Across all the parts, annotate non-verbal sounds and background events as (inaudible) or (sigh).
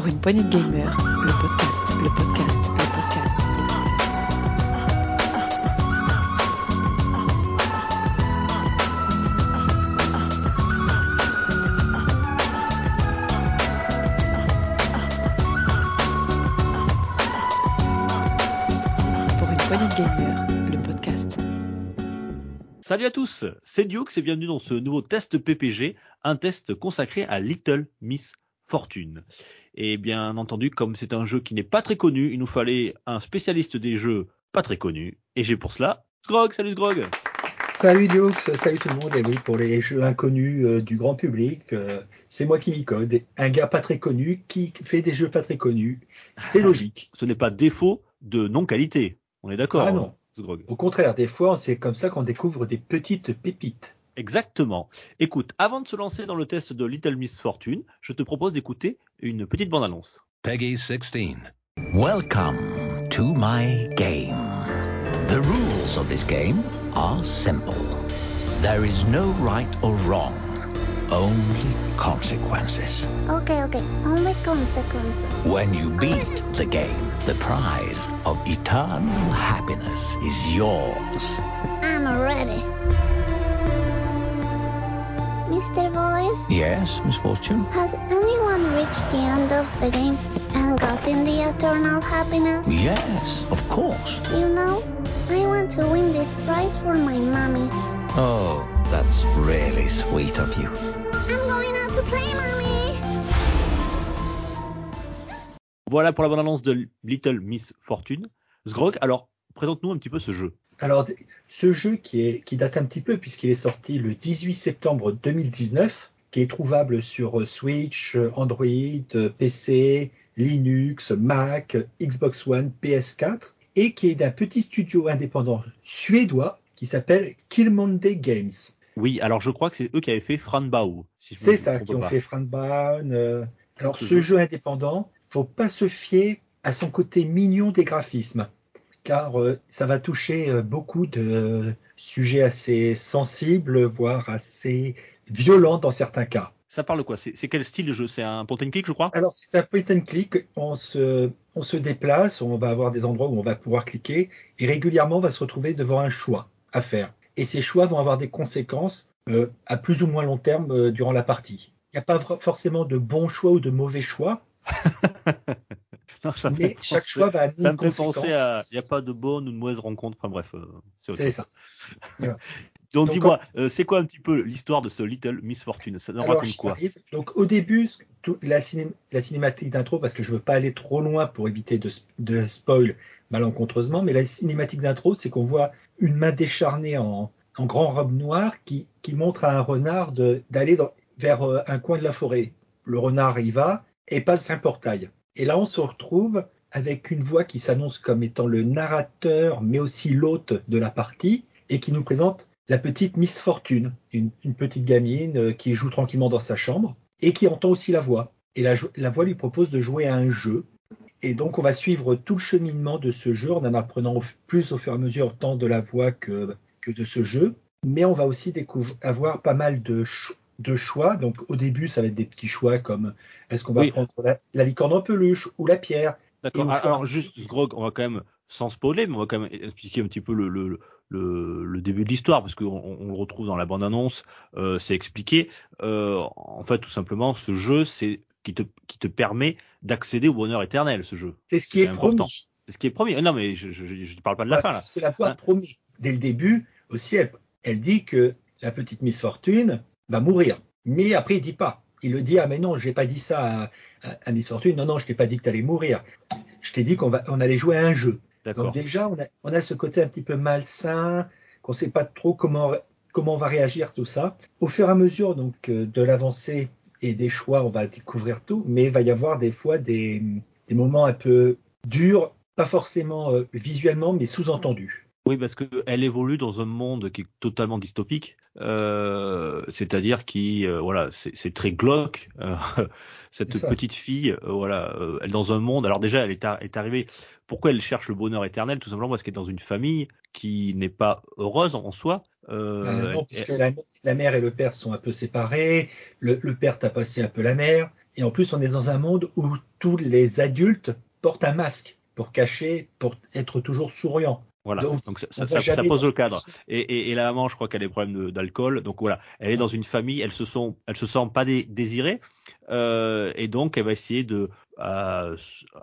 Pour une poignée de gamers, le podcast, le podcast. Pour une poignée de gamers, le podcast. Salut à tous, c'est Diox et bienvenue dans ce nouveau test PPG, un test consacré à Little Miss Fortune. Et bien entendu, comme c'est un jeu qui n'est pas très connu, il nous fallait un spécialiste des jeux pas très connus. Et j'ai pour cela Sgrog, salut Sgrog Salut Dioux, salut tout le monde. Et oui, pour les jeux inconnus euh, du grand public, euh, c'est moi qui m'y code. Un gars pas très connu qui fait des jeux pas très connus. C'est logique. Ce n'est pas défaut de non-qualité, on est d'accord Ah non. Sgrog Au contraire, des fois, c'est comme ça qu'on découvre des petites pépites. Exactement. Écoute, avant de se lancer dans le test de Little Miss Fortune, je te propose d'écouter une petite bande-annonce. Peggy 16. Welcome to my game. The rules of this game are simple. There is no right or wrong, only consequences. Okay, okay. Only consequences. When you beat the game, the prize of eternal happiness is yours. Yes, Miss Fortune? has anyone reached the end of the game and gotten the eternal happiness? Yes, of course. You know, I want to win this prize for my mommy. Oh, that's really sweet of you. I'm going out to play, mommy. Voilà pour la bande-annonce de Little Miss Fortune. Sgrog, alors présente-nous un petit peu ce jeu. Alors, ce jeu qui, est, qui date un petit peu puisqu'il est sorti le 18 septembre 2019, qui est trouvable sur Switch, Android, PC, Linux, Mac, Xbox One, PS4, et qui est d'un petit studio indépendant suédois qui s'appelle Killmonde Games. Oui, alors je crois que c'est eux qui avaient fait Franbau. Si C'est ça, qui ont pas. fait Franbaun. euh. Alors, Ce ce jeu. jeu indépendant, faut pas se fier à son côté mignon des graphismes, car euh, ça va toucher euh, beaucoup de sujets assez sensibles, voire assez violents dans certains cas. Ça parle de quoi? C'est quel style de jeu? C'est un point and click, je crois? Alors, c'est un point and click. On se, on se déplace, on va avoir des endroits où on va pouvoir cliquer, et régulièrement, on va se retrouver devant un choix à faire. Et ces choix vont avoir des conséquences euh, à plus ou moins long terme euh, durant la partie. Il n'y a pas forcément de bons choix ou de mauvais choix, (laughs) Non, mais chaque penser- choix va amener Ça une me fait penser à. Il n'y a pas de bonne ou de mauvaise rencontre. Enfin bref, euh, c'est ça. (laughs) Donc, Donc, dis-moi, euh, c'est quoi un petit peu l'histoire de ce Little Miss Fortune? Ça nous raconte quoi? Donc, au début, tout- la, ciné- la cinématique d'intro, parce que je veux pas aller trop loin pour éviter de, de spoil malencontreusement, mais la cinématique d'intro, c'est qu'on voit une main décharnée en, en grand robe noire qui, qui montre à un renard d'aller vers euh, un coin de la forêt. Le renard y va et passe un portail. Et là, on se retrouve avec une voix qui s'annonce comme étant le narrateur, mais aussi l'hôte de la partie, et qui nous présente la petite Miss Fortune, une, une petite gamine euh, qui joue tranquillement dans sa chambre et qui entend aussi la voix. Et la, voix lui propose de jouer à un jeu. Et donc on va suivre tout le cheminement de ce jeu en en apprenant plus au fur et à mesure tant de la voix que, que de ce jeu. Mais on va aussi découvrir, avoir pas mal de, ch- de choix. Donc au début, ça va être des petits choix comme est-ce qu'on va Oui. prendre la, la licorne en peluche ou la pierre? D'accord. au Alors, juste, Sgrog, on va quand même, sans spoiler, mais on va quand même expliquer un petit peu le, le, le, le début de l'histoire, parce qu'on on le retrouve dans la bande-annonce, euh, c'est expliqué. Euh, en fait, tout simplement, ce jeu, c'est qui te, qui te permet d'accéder au bonheur éternel, ce jeu. C'est ce qui est promis. C'est ce qui est promis. Non, mais je ne parle pas de la fin, là. C'est ce que la voix Hein? promet. Dès le début, aussi, elle, elle dit que la petite Miss Fortune va mourir. Mais après, il dit pas. Il le dit, ah mais non, j'ai pas dit ça à, à- à Miss Fortune. Non, non, je t'ai pas dit que tu allais mourir. Je t'ai dit qu'on on allait jouer à un jeu. Donc déjà, on a, ce côté un petit peu malsain, qu'on sait pas trop comment, comment on va réagir, tout ça. Au fur et à mesure donc euh, de l'avancée et des choix, on va découvrir tout, mais il va y avoir des fois des, des moments un peu durs, pas forcément euh, visuellement, mais sous-entendus. Oui, parce qu'elle évolue dans un monde qui est totalement dystopique, euh, c'est-à-dire qui, euh, voilà, c'est très glauque. euh, (laughs) cette petite fille, voilà, elle est dans un monde. Alors déjà, elle est, ar- est arrivée. Pourquoi elle cherche le bonheur éternel? Tout simplement parce qu'elle est dans une famille qui n'est pas heureuse en soi. Euh, non, elle- puisque la, la mère et le père sont un peu séparés, le, le père t'a passé un peu la mère, Et en plus, on est dans un monde où tous les adultes portent un masque pour cacher, pour être toujours souriant. Voilà, Donc, donc, ça, pose le cadre. Et, et, et la maman, je crois qu'elle a des problèmes de- d'alcool. Donc voilà, elle est dans une famille, elle se sent, elle se sent pas dé- désirée, euh, et donc elle va essayer de, euh,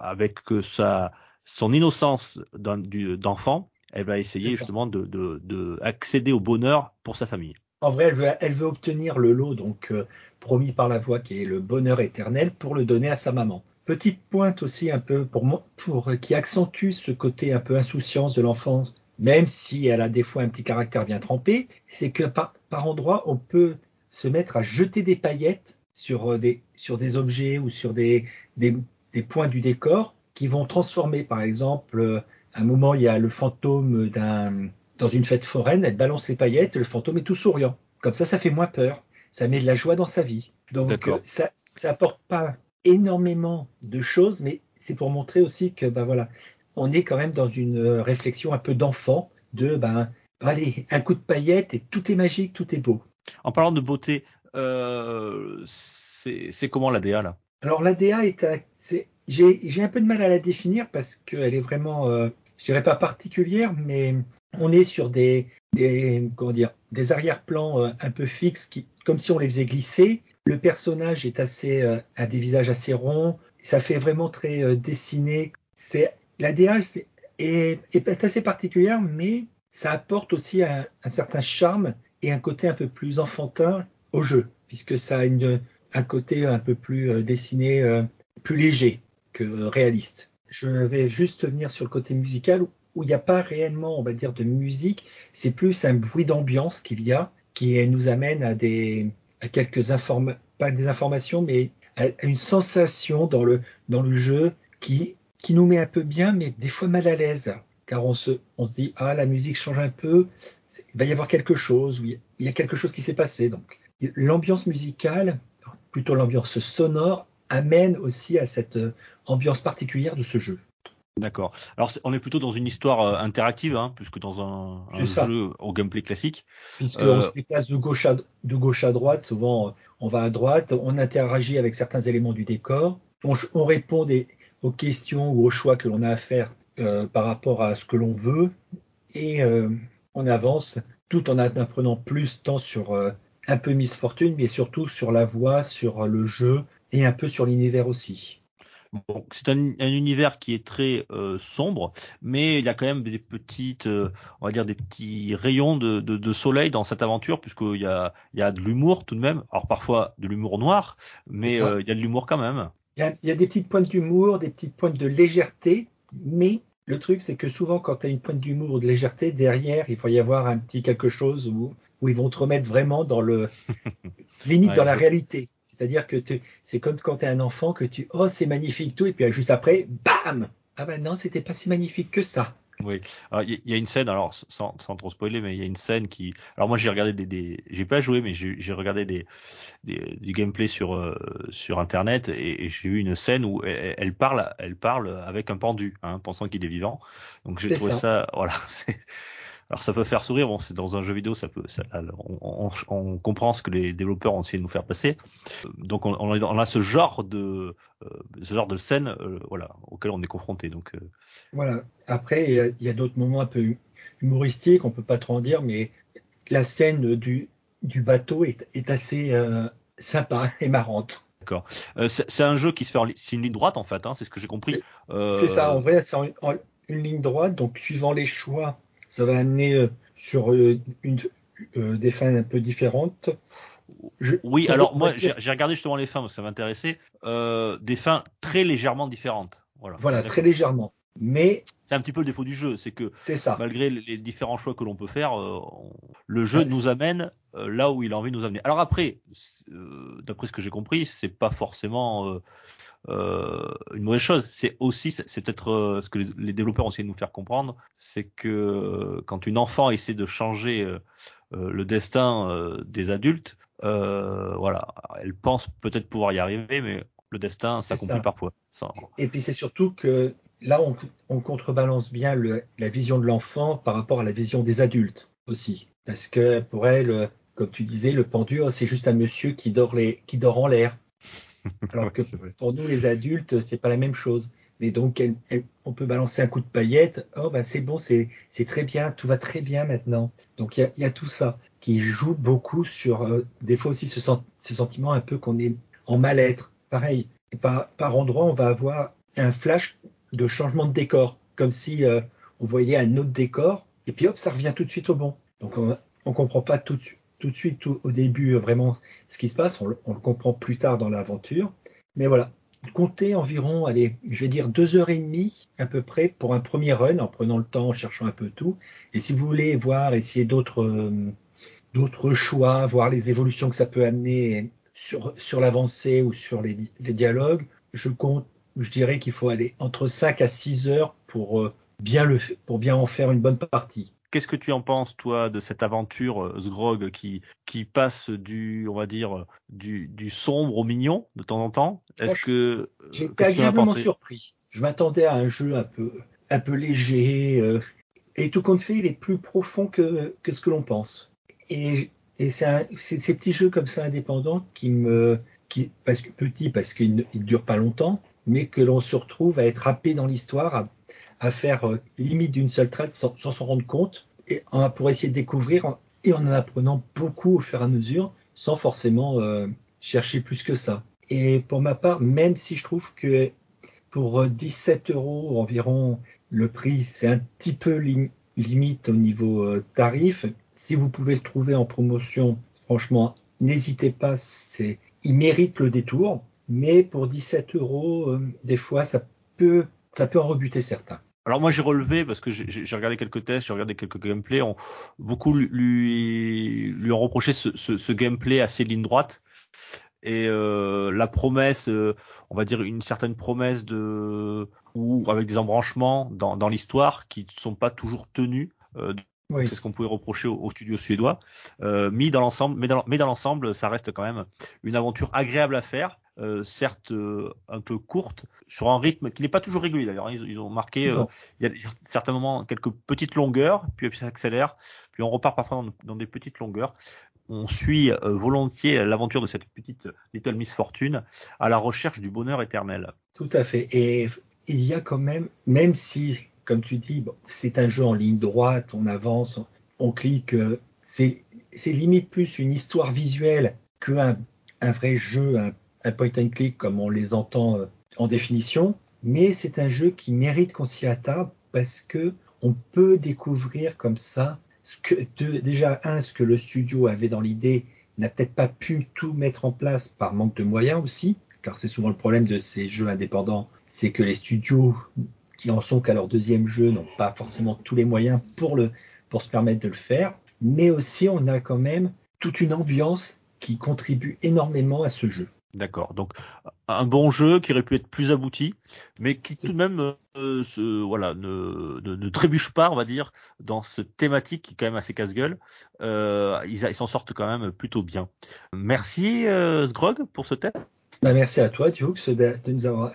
avec sa, son innocence d'enfant, elle va essayer justement de, de, de accéder au bonheur pour sa famille. En vrai, elle veut, elle veut obtenir le lot donc euh, promis par la voix qui est le bonheur éternel pour le donner à sa maman. Petite pointe aussi un peu pour moi, pour euh, qui accentue ce côté un peu insouciance de l'enfance, même si elle a des fois un petit caractère bien trempé, c'est que par, par endroits on peut se mettre à jeter des paillettes sur euh, des sur des objets ou sur des des, des points du décor qui vont transformer par exemple euh, à un moment il y a le fantôme d'un dans une fête foraine, elle balance les paillettes et le fantôme est tout souriant. Comme ça, ça fait moins peur. Ça met de la joie dans sa vie. Donc, ça, ça apporte pas énormément de choses, mais c'est pour montrer aussi que, bah voilà, on est quand même dans une euh, réflexion un peu d'enfant, de, ben, allez, un coup de paillettes et tout est magique, tout est beau. En parlant de beauté, euh, c'est comment la DA là? Alors, l'ADA est, à- c'est, j'ai, un peu de mal à la définir parce qu'elle est vraiment, euh, je dirais pas particulière, mais on est sur des, des comment dire, des arrière-plans un peu fixes, qui, comme si on les faisait glisser. Le personnage est assez, euh, a des visages assez ronds. Ça fait vraiment très euh, dessiné. C'est c'est- est, est assez particulière, mais ça apporte aussi un, certain charme et un côté un peu plus enfantin au jeu, puisque ça a une, un côté un peu plus euh, dessiné, plus léger que réaliste. Je vais juste venir sur le côté musical où il n'y a pas réellement, on va dire, de musique. C'est plus un bruit d'ambiance qu'il y a qui nous amène à des, à quelques informations, pas des informations, mais à une sensation dans le, dans le jeu qui, qui nous met un peu bien, mais des fois mal à l'aise. Car on se, on se dit, ah, la musique change un peu, il va y avoir quelque chose, ou il y a- il y a quelque chose qui s'est passé. Donc, l'ambiance musicale, plutôt l'ambiance sonore, amène aussi à cette euh, ambiance particulière de ce jeu. D'accord. Alors on est plutôt dans une histoire euh, interactive, hein, plus que dans un, jeu au gameplay classique. Puisqu'on Euh, se déplace de gauche, à, de gauche à droite, souvent on va à droite, on interagit avec certains éléments du décor, on, on répond des- aux questions ou aux choix que l'on a à faire euh, par rapport à ce que l'on veut, et euh, on avance tout en apprenant plus tant sur un peu Miss Fortune, mais surtout sur la voix, sur le jeu et un peu sur l'univers aussi. Bon, c'est un, un univers qui est très euh, sombre, mais il y a quand même des petites, euh, on va dire des petits rayons de, de, de soleil dans cette aventure, puisqu'il y a, il y a de l'humour tout de même. Alors parfois de l'humour noir, mais euh, il y a de l'humour quand même. Il y, a, il y a des petites pointes d'humour, des petites pointes de légèreté, mais le truc, c'est que souvent, quand tu as une pointe d'humour ou de légèreté, derrière, il faut y avoir un petit quelque chose où, où ils vont te remettre vraiment dans le. (laughs) limite Ouais, dans la réalité. C'est-à-dire que c'est comme quand tu es un enfant que tu. Oh, c'est magnifique, tout, et puis juste après, bam Ah ben non, c'était pas si magnifique que ça. Oui. Il y, a une scène, alors sans, sans trop spoiler, mais il y a une scène qui. Alors moi j'ai regardé des, des... j'ai pas joué, mais j'ai regardé des, des du gameplay sur euh, sur internet et, et j'ai eu une scène où elle, elle parle, elle parle avec un pendu, hein, pensant qu'il est vivant. Donc j'ai trouvé ça. ça, voilà. (laughs) Alors ça peut faire sourire, bon c'est dans un jeu vidéo, ça peut, ça, on, on, on comprend ce que les développeurs ont essayé de nous faire passer. Euh, Donc on, on, a- ce genre de, euh, ce genre de scène, euh, voilà, auquel on est confronté. Donc euh, Voilà. Après, il y a, d'autres moments un peu humoristiques, on peut pas trop en dire, mais la scène du, du bateau est, est assez sympa et marrante. Euh, c'est un jeu qui se fait en c'est une ligne droite en fait, hein, c'est ce que j'ai compris. C'est ça, en vrai, c'est en, en une ligne droite, donc suivant les choix, ça va amener euh, sur euh, une, euh, des fins un peu différentes. Je- Oui, alors moi j'ai regardé justement les fins, parce que ça m'intéressait. Euh, des fins très légèrement différentes. Voilà. Voilà, très légèrement. Mais C'est un petit peu le défaut du jeu, c'est que ça. malgré les différents choix que l'on peut faire, euh, le jeu Ouais, nous amène euh, là où il a envie de nous amener. Alors après, d'après ce que j'ai compris, c'est pas forcément une mauvaise chose. C'est aussi, c'est peut-être euh, ce que les, les développeurs ont essayé de nous faire comprendre, c'est que euh, quand une enfant essaie de changer euh, euh, le destin euh, des adultes, euh, voilà, elle pense peut-être pouvoir y arriver, mais le destin s'accomplit parfois. Et puis c'est surtout que là, on, on contrebalance bien le- la vision de l'enfant par rapport à la vision des adultes aussi. Parce que pour elle, euh, comme tu disais, le pendu, c'est juste un monsieur qui dort, les, qui dort en l'air. Alors que pour nous, les adultes, c'est pas la même chose. Mais donc, elle- elle- on peut balancer un coup de paillette. Oh, ben c'est bon, c'est c'est très bien, tout va très bien maintenant. Donc, il y a, il y a tout ça qui joue beaucoup sur, euh, des fois aussi, ce, sen- ce sentiment un peu qu'on est en mal-être. Pareil, Et par, par endroit, on va avoir un flash de changement de décor, comme si euh, on voyait un autre décor, et puis hop, ça revient tout de suite au bon. Donc, on, on comprend pas tout, de- tout de suite, au début, euh, vraiment ce qui se passe. On, le- comprend plus tard dans l'aventure. Mais voilà, comptez environ, allez, je vais dire deux heures et demie à peu près pour un premier run, en prenant le temps, en cherchant un peu tout. Et si vous voulez voir, essayer d'autres euh, d'autres choix, voir les évolutions que ça peut amener sur, sur l'avancée ou sur les, di- les dialogues, je compte, je dirais qu'il faut aller entre 5 à 6 heures pour euh, bien le, pour bien en faire une bonne partie. Qu'est-ce que tu en penses, toi, de cette aventure euh, Sgrog qui qui passe du, on va dire, euh, du, du sombre au mignon de temps en temps? Est-ce que J'ai euh, été agréablement surpris. Je m'attendais à un jeu un peu, un peu léger, euh, et tout compte fait, il est plus profond que, que ce que l'on pense. Et, et c'est ces petits jeux comme ça indépendants qui me, qui, parce que petit, parce qu'ils ne ils durent pas longtemps, mais que l'on se retrouve à être happé dans l'histoire, à, à faire euh, limite d'une seule traite sans s'en rendre compte, et en- pour essayer de découvrir en- et en en apprenant beaucoup au fur et à mesure, sans forcément euh, chercher plus que ça. Et pour ma part, même si je trouve que pour euh, 17 euros environ, le prix c'est un petit peu lim- limite au niveau euh, tarif. Si vous pouvez le trouver en promotion, franchement, n'hésitez pas, c'est, il mérite le détour. Mais pour 17 euros, euh, des fois, ça peut, ça peut en rebuter certains. Alors moi j'ai relevé parce que j'ai regardé quelques tests, j'ai regardé quelques gameplays. On, beaucoup lui ont reproché ce, ce, ce gameplay assez ligne droite et euh, la promesse, euh, on va dire une certaine promesse de ou avec des embranchements dans, dans l'histoire qui ne sont pas toujours tenus. Euh, Oui. c'est ce qu'on pouvait reprocher au, au studio suédois. Mis dans l'ensemble, mais dans, mais dans l'ensemble, ça reste quand même une aventure agréable à faire. Euh, certes euh, un peu courte, sur un rythme qui n'est pas toujours régulier d'ailleurs. hein. Ils, ils ont marqué, euh, il y a certains moments quelques petites longueurs, puis ça accélère, puis on repart parfois dans, dans des petites longueurs. On suit volontiers l'aventure de cette petite Little Miss Fortune à la recherche du bonheur éternel. Tout à fait. Et il y a quand même, même si, comme tu dis, bon, c'est un jeu en ligne droite, on avance, on, on clique, c'est c'est limite plus une histoire visuelle qu'un un vrai jeu, un, un point and click comme on les entend euh, en définition. Mais c'est un jeu qui mérite qu'on s'y attarde parce que on peut découvrir comme ça déjà un ce que le studio avait dans l'idée n'a peut-être pas pu tout mettre en place par manque de moyens aussi, car c'est souvent le problème de ces jeux indépendants, c'est que les studios qui en sont qu'à leur deuxième jeu n'ont pas forcément tous les moyens pour le pour se permettre de le faire, mais aussi on a quand même toute une ambiance qui contribue énormément à ce jeu. D'accord. Donc un bon jeu qui aurait pu être plus abouti, mais qui tout de même euh, se, voilà, ne, ne, ne trébuche pas, on va dire, dans ce thématique qui est quand même assez casse-gueule. Euh, ils s'en sortent quand même plutôt bien. Merci euh, Sgrog pour ce test. Bah, merci à toi, Dukes, de, de nous avoir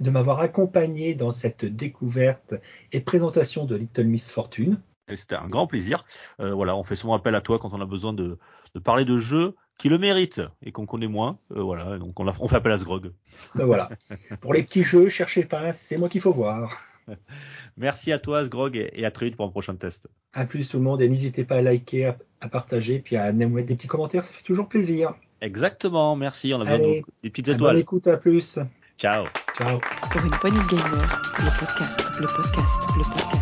de m'avoir accompagné dans cette découverte et présentation de Little Miss Fortune. C'était un grand plaisir. Euh, voilà, on fait souvent appel à toi quand on a besoin de, de parler de jeux qui le méritent et qu'on connaît moins. Euh, voilà, donc on, on fait appel à Sgrog. Ben voilà. Pour les petits jeux, cherchez pas, c'est moi qu'il faut voir. (laughs) Merci à toi Sgrog et, et à très vite pour un prochain test. À plus tout le monde et n'hésitez pas à liker, à, à partager, puis à nous mettre des petits commentaires, ça fait toujours plaisir. Exactement, merci. On a besoin de des petites Bonne étoiles. écoute, à plus. Ciao. Ciao. Pour une poignée de gamers, le podcast, le podcast, le podcast.